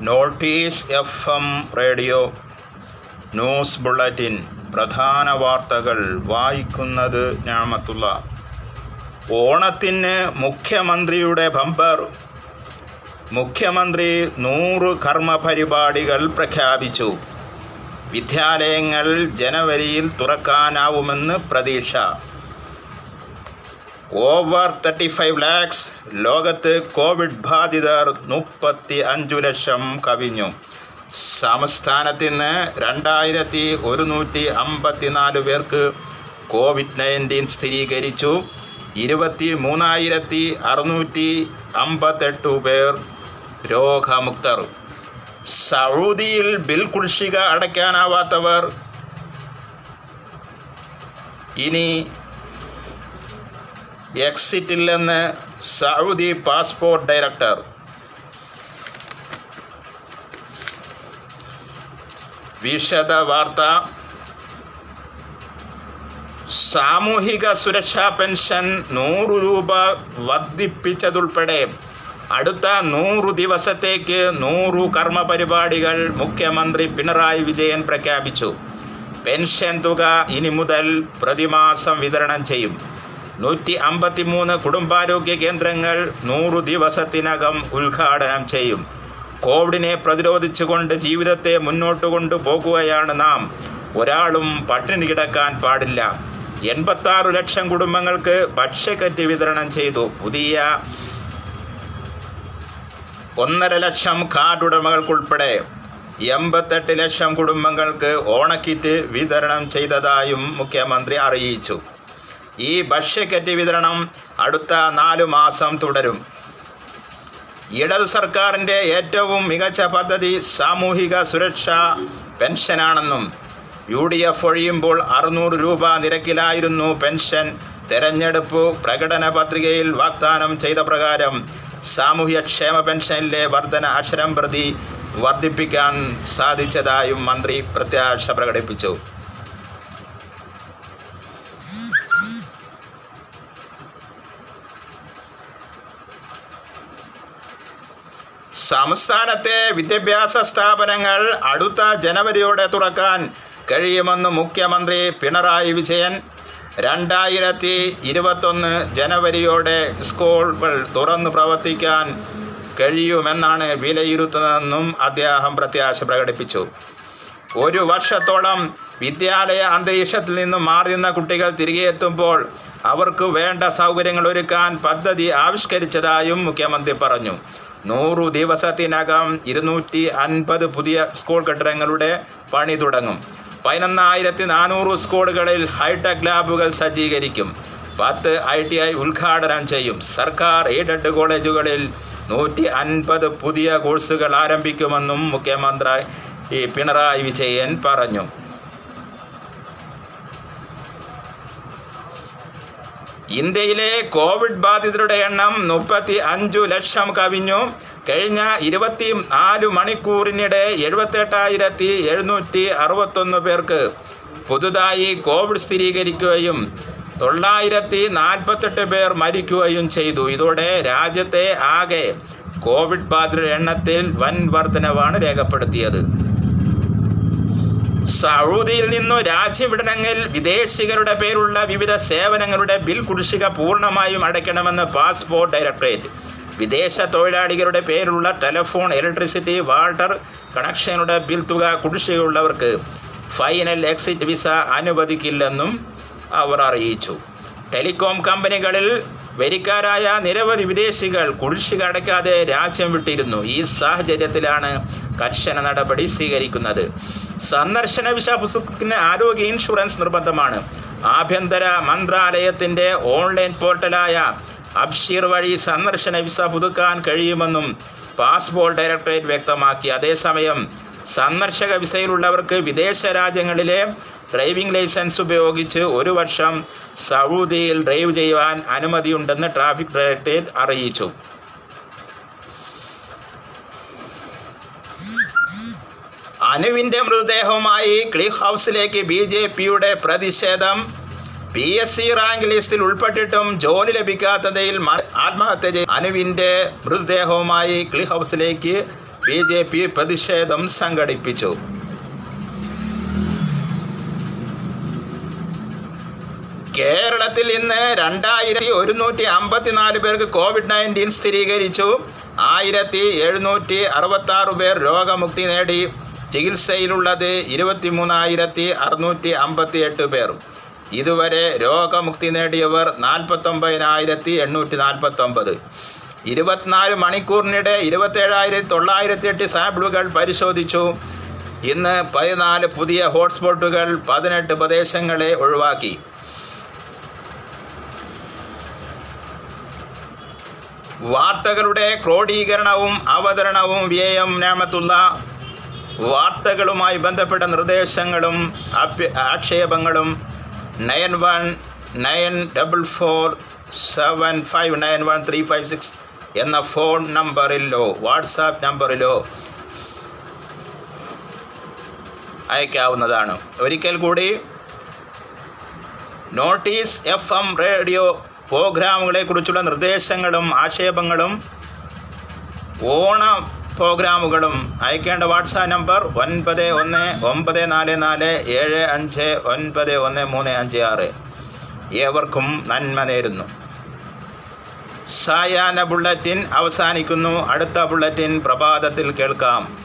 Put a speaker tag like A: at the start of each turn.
A: Notice F M radio news bulletin പ്രധാന വാർത്തകൾ വായിക്കുന്നത് ഞാമത്തുള്ള. ഓണത്തിന് മുഖ്യമന്ത്രിയുടെ ബമ്പർ. മുഖ്യമന്ത്രി നൂറ് കർമ്മ പരിപാടികൾ പ്രഖ്യാപിച്ചു. വിദ്യാലയങ്ങൾ ജനുവരിയിൽ തുറക്കാനാവുമെന്ന് പ്രതീക്ഷ. ഓവർ തേർട്ടി ഫൈവ് ലാക്സ് ലോകത്ത് കോവിഡ് ബാധിതർ മുപ്പത്തി അഞ്ചു ലക്ഷം കവിഞ്ഞു. സംസ്ഥാനത്ത് ഇന്ന് രണ്ടായിരത്തി ഒരുന്നൂറ്റി അമ്പത്തിനാല് പേർക്ക് കോവിഡ് നയന്റീൻ സ്ഥിരീകരിച്ചു. ഇരുപത്തി മൂന്നായിരത്തി അറുന്നൂറ്റി അമ്പത്തെട്ട് പേർ രോഗമുക്തർ. സൗദിയിൽ ബിൽ കുൽഷിക അടയ്ക്കാനാവാത്തവർ. ഇനി എക്സിറ്റിൽ നിന്ന് സൗദി പാസ്പോർട്ട് ഡയറക്ടർ. വിശദ വാർത്ത. സാമൂഹിക സുരക്ഷാ പെൻഷൻ നൂറ് രൂപ വർദ്ധിപ്പിച്ചതുൾപ്പെടെ അടുത്ത നൂറു ദിവസത്തേക്ക് നൂറു കർമ്മ പരിപാടികൾ മുഖ്യമന്ത്രി പിണറായി വിജയൻ പ്രഖ്യാപിച്ചു. പെൻഷൻ തുക ഇനി മുതൽ പ്രതിമാസം വിതരണം ചെയ്യും. നൂറ്റി അമ്പത്തിമൂന്ന് കുടുംബാരോഗ്യ കേന്ദ്രങ്ങൾ നൂറു ദിവസത്തിനകം ഉദ്ഘാടനം ചെയ്യും. കോവിഡിനെ പ്രതിരോധിച്ചുകൊണ്ട് ജീവിതത്തെ മുന്നോട്ട് കൊണ്ടുപോകുകയാണ് നാം. ഒരാളും പട്ടിണി കിടക്കാൻ പാടില്ല. എൺപത്താറ് ലക്ഷം കുടുംബങ്ങൾക്ക് ഭക്ഷ്യക്കറ്റ് വിതരണം ചെയ്തു. പുതിയ ഒന്നര ലക്ഷം കാർഡ് ഉടമകൾക്കുൾപ്പെടെ എൺപത്തെട്ട് ലക്ഷം കുടുംബങ്ങൾക്ക് ഓണക്കിറ്റ് വിതരണം ചെയ്തതായും മുഖ്യമന്ത്രി അറിയിച്ചു. ഈ ഭക്ഷ്യക്കറ്റ് വിതരണം അടുത്ത നാലു മാസം തുടരും. ഇടത് സർക്കാരിന്റെ ഏറ്റവും മികച്ച പദ്ധതി സാമൂഹിക സുരക്ഷാ പെൻഷനാണെന്നും യു ഡി എഫ് ഒഴിയുമ്പോൾ അറുന്നൂറ് രൂപ നിരക്കിലായിരുന്നു പെൻഷൻ. തെരഞ്ഞെടുപ്പ് പ്രകടന പത്രികയിൽ വാഗ്ദാനം ചെയ്ത പ്രകാരം സാമൂഹ്യക്ഷേമ പെൻഷനിലെ വർധന അക്ഷരം പ്രതി വർദ്ധിപ്പിക്കാൻ സാധിച്ചതായും മന്ത്രി പ്രത്യാശ പ്രകടിപ്പിച്ചു. സംസ്ഥാനത്തെ വിദ്യാഭ്യാസ സ്ഥാപനങ്ങൾ അടുത്ത ജനുവരിയോടെ തുറക്കാൻ കഴിയുമെന്ന് മുഖ്യമന്ത്രി പിണറായി വിജയൻ. രണ്ടായിരത്തി ഇരുപത്തൊന്ന് ജനുവരിയോടെ സ്കൂളുകൾ തുറന്നു പ്രവർത്തിക്കാൻ കഴിയുമെന്നാണ് വിലയിരുത്തുന്നതെന്നും അദ്ദേഹം പ്രത്യാശ പ്രകടിപ്പിച്ചു. ഒരു വർഷത്തോളം വിദ്യാലയ അന്തരീക്ഷത്തിൽ നിന്നും മാറി നിന്ന കുട്ടികൾ തിരികെ എത്തുമ്പോൾ അവർക്ക് വേണ്ട സൗകര്യങ്ങൾ ഒരുക്കാൻ പദ്ധതി ആവിഷ്കരിച്ചതായും മുഖ്യമന്ത്രി പറഞ്ഞു. നൂറു ദിവസത്തിനകം ഇരുന്നൂറ്റി അൻപത് പുതിയ സ്കൂൾ കെട്ടിടങ്ങളുടെ പണി തുടങ്ങും. പതിനൊന്നായിരത്തി നാനൂറ് സ്കൂളുകളിൽ ഹൈടെക് ലാബുകൾ സജ്ജീകരിക്കും. പത്ത് ഐ ടി ഐ ഉദ്ഘാടനം ചെയ്യും. സർക്കാർ എയ്ഡഡ് കോളേജുകളിൽ നൂറ്റി അൻപത് പുതിയ കോഴ്സുകൾ ആരംഭിക്കുമെന്നും മുഖ്യമന്ത്രി പിണറായി വിജയൻ പറഞ്ഞു. ഇന്ത്യയിലെ കോവിഡ് ബാധിതരുടെ എണ്ണം മുപ്പത്തി അഞ്ചു ലക്ഷം കവിഞ്ഞു. കഴിഞ്ഞ ഇരുപത്തി നാല് മണിക്കൂറിനിടെ എഴുപത്തെട്ടായിരത്തി എഴുന്നൂറ്റി അറുപത്തൊന്ന് പേർക്ക് പുതുതായി കോവിഡ് സ്ഥിരീകരിക്കുകയും തൊള്ളായിരത്തി നാൽപ്പത്തെട്ട് പേർ മരിക്കുകയും ചെയ്തു. ഇതോടെ രാജ്യത്തെ ആകെ കോവിഡ് ബാധിതരുടെ എണ്ണത്തിൽ വൻ വർധനവാണ് രേഖപ്പെടുത്തിയത്. സൗദിയിൽ നിന്നു രാജ്യം വിടണമെങ്കിൽ വിദേശികളുടെ പേരുള്ള വിവിധ സേവനങ്ങളുടെ ബിൽ കുടിശ്ശിക പൂർണമായും അടയ്ക്കണമെന്ന് പാസ്പോർട്ട് ഡയറക്ടറേറ്റ്. വിദേശ തൊഴിലാളികളുടെ പേരുള്ള ടെലിഫോൺ ഇലക്ട്രിസിറ്റി വാട്ടർ കണക്ഷനുടെ ബിൽ തുക കുടിശ്ശികയുള്ളവർക്ക് ഫൈനൽ എക്സിറ്റ് വിസ അനുവദിക്കില്ലെന്നും അവർ അറിയിച്ചു. ടെലികോം കമ്പനികളിൽ വരിക്കാരായ നിരവധി വിദേശികൾ കുടിശ്ശിക അടയ്ക്കാതെ രാജ്യം വിട്ടിരുന്നു. ഈ സാഹചര്യത്തിലാണ് കർശന നടപടി സ്വീകരിക്കുന്നത്. സന്ദർശന വിസ പുസ്തകത്തിന് ആരോഗ്യ ഇൻഷുറൻസ് നിർബന്ധമാണ്. ആഭ്യന്തര മന്ത്രാലയത്തിന്റെ ഓൺലൈൻ പോർട്ടലായ അബ്ഷീർ വഴി സന്ദർശന വിസ പുതുക്കാൻ കഴിയുമെന്നും പാസ്പോർട്ട് ഡയറക്ടറേറ്റ് വ്യക്തമാക്കി. അതേസമയം സന്ദർശക വിസയിലുള്ളവർക്ക് വിദേശ രാജ്യങ്ങളിലെ ഡ്രൈവിംഗ് ലൈസൻസ് ഉപയോഗിച്ച് ഒരു വർഷം സൗദിയിൽ ഡ്രൈവ് ചെയ്യുവാൻ അനുമതിയുണ്ടെന്ന് ട്രാഫിക് ഡയറക്ടറേറ്റ് അറിയിച്ചു. അനുവിന്റെ മൃതദേഹവുമായി ക്ലിഫ് ഹൗസിലേക്ക് ബി ജെ പിയുടെ പ്രതിഷേധം. പി എസ് സി റാങ്ക് ലിസ്റ്റിൽ ഉൾപ്പെട്ടിട്ടും ജോലി ലഭിക്കാത്തതിൽ ആത്മഹത്യ ചെയ്ത അനുവിന്റെ മൃതദേഹവുമായി ക്ലിഫ് ഹൗസിലേക്ക് ബി ജെ പി പ്രതിഷേധം സംഘടിപ്പിച്ചു. കേരളത്തിൽ ഇന്ന് രണ്ടായിരത്തി ഒരുന്നൂറ്റി അമ്പത്തിനാല് പേർക്ക് കോവിഡ് നയന്റീൻ സ്ഥിരീകരിച്ചു. ആയിരത്തി എഴുന്നൂറ്റി അറുപത്തി പേർ രോഗമുക്തി നേടി. ചികിത്സയിലുള്ളത് ഇരുപത്തി മൂന്നായിരത്തി അറുന്നൂറ്റി അമ്പത്തി എട്ട് പേർ. ഇതുവരെ രോഗമുക്തി നേടിയവർ നാൽപ്പത്തൊമ്പതിനായിരത്തി എണ്ണൂറ്റി നാൽപ്പത്തൊമ്പത് ഇരുപത്തിനാല് മണിക്കൂറിനിടെ ഇരുപത്തേഴായിരത്തി തൊള്ളായിരത്തി എട്ട് സാമ്പിളുകൾ പരിശോധിച്ചു. ഇന്ന് പതിനാല് പുതിയ ഹോട്ട്സ്പോട്ടുകൾ പതിനെട്ട് പ്രദേശങ്ങളെ ഒഴിവാക്കി. വാർത്തകളുടെ ക്രോഡീകരണവും അവതരണവും വ്യയം നാമത്തുള്ള വാർത്തകളുമായി ബന്ധപ്പെട്ട നിർദ്ദേശങ്ങളും ആക്ഷേപങ്ങളും nine one nine double four seven five nine one three five six എന്ന ഫോൺ നമ്പറിലോ വാട്സാപ്പ് നമ്പറിലോ അയക്കാവുന്നതാണ്. ഒരിക്കൽ കൂടി നോട്ടീസ് എഫ് എം റേഡിയോ പ്രോഗ്രാമുകളെക്കുറിച്ചുള്ള നിർദ്ദേശങ്ങളും ആക്ഷേപങ്ങളും ഓണ പ്രോഗ്രാമുകളും അയക്കേണ്ട വാട്സാപ്പ് നമ്പർ ഒൻപത് ഒന്ന് ഒമ്പത് നാല് നാല് ഏഴ് അഞ്ച് ഒൻപത് ഒന്ന് മൂന്ന് അഞ്ച് ആറ്. ഏവർക്കും നന്മ നേരുന്നു. സായാഹ്ന ബുള്ളറ്റിൻ അവസാനിക്കുന്നു. അടുത്ത ബുള്ളറ്റിൻ പ്രഭാതത്തിൽ കേൾക്കാം.